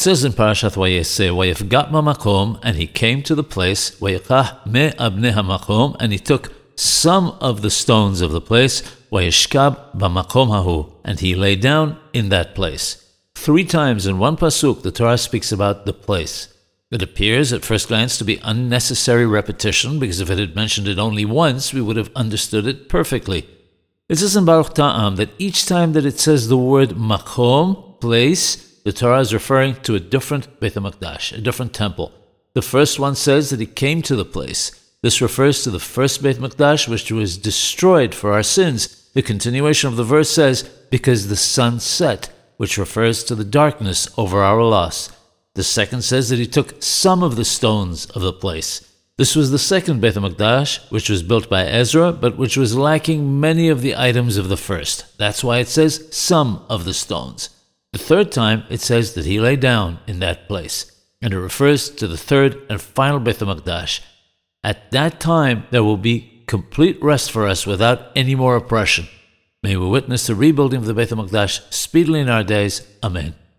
It says in Parashat Vayese, Vayefgat makom, and he came to the place, Vayekah me abne hamakom, and he took some of the stones of the place, Vayeshkab bamakom hahu, and he lay down in that place. Three times in one pasuk, the Torah speaks about the place. It appears at first glance to be unnecessary repetition because if it had mentioned it only once, we would have understood it perfectly. It says in Baruch Ta'am that each time that it says the word makom, place, the Torah is referring to a different Beit HaMikdash, a different temple. The first one says that he came to the place. This refers to the first Beit HaMikdash, which was destroyed for our sins. The continuation of the verse says, because the sun set, which refers to the darkness over our loss. The second says that he took some of the stones of the place. This was the second Beit HaMikdash, which was built by Ezra, but which was lacking many of the items of the first. That's why it says some of the stones. The third time, it says that he lay down in that place, and it refers to the third and final Beit HaMikdash. At that time, there will be complete rest for us without any more oppression. May we witness the rebuilding of the Beit HaMikdash speedily in our days. Amen.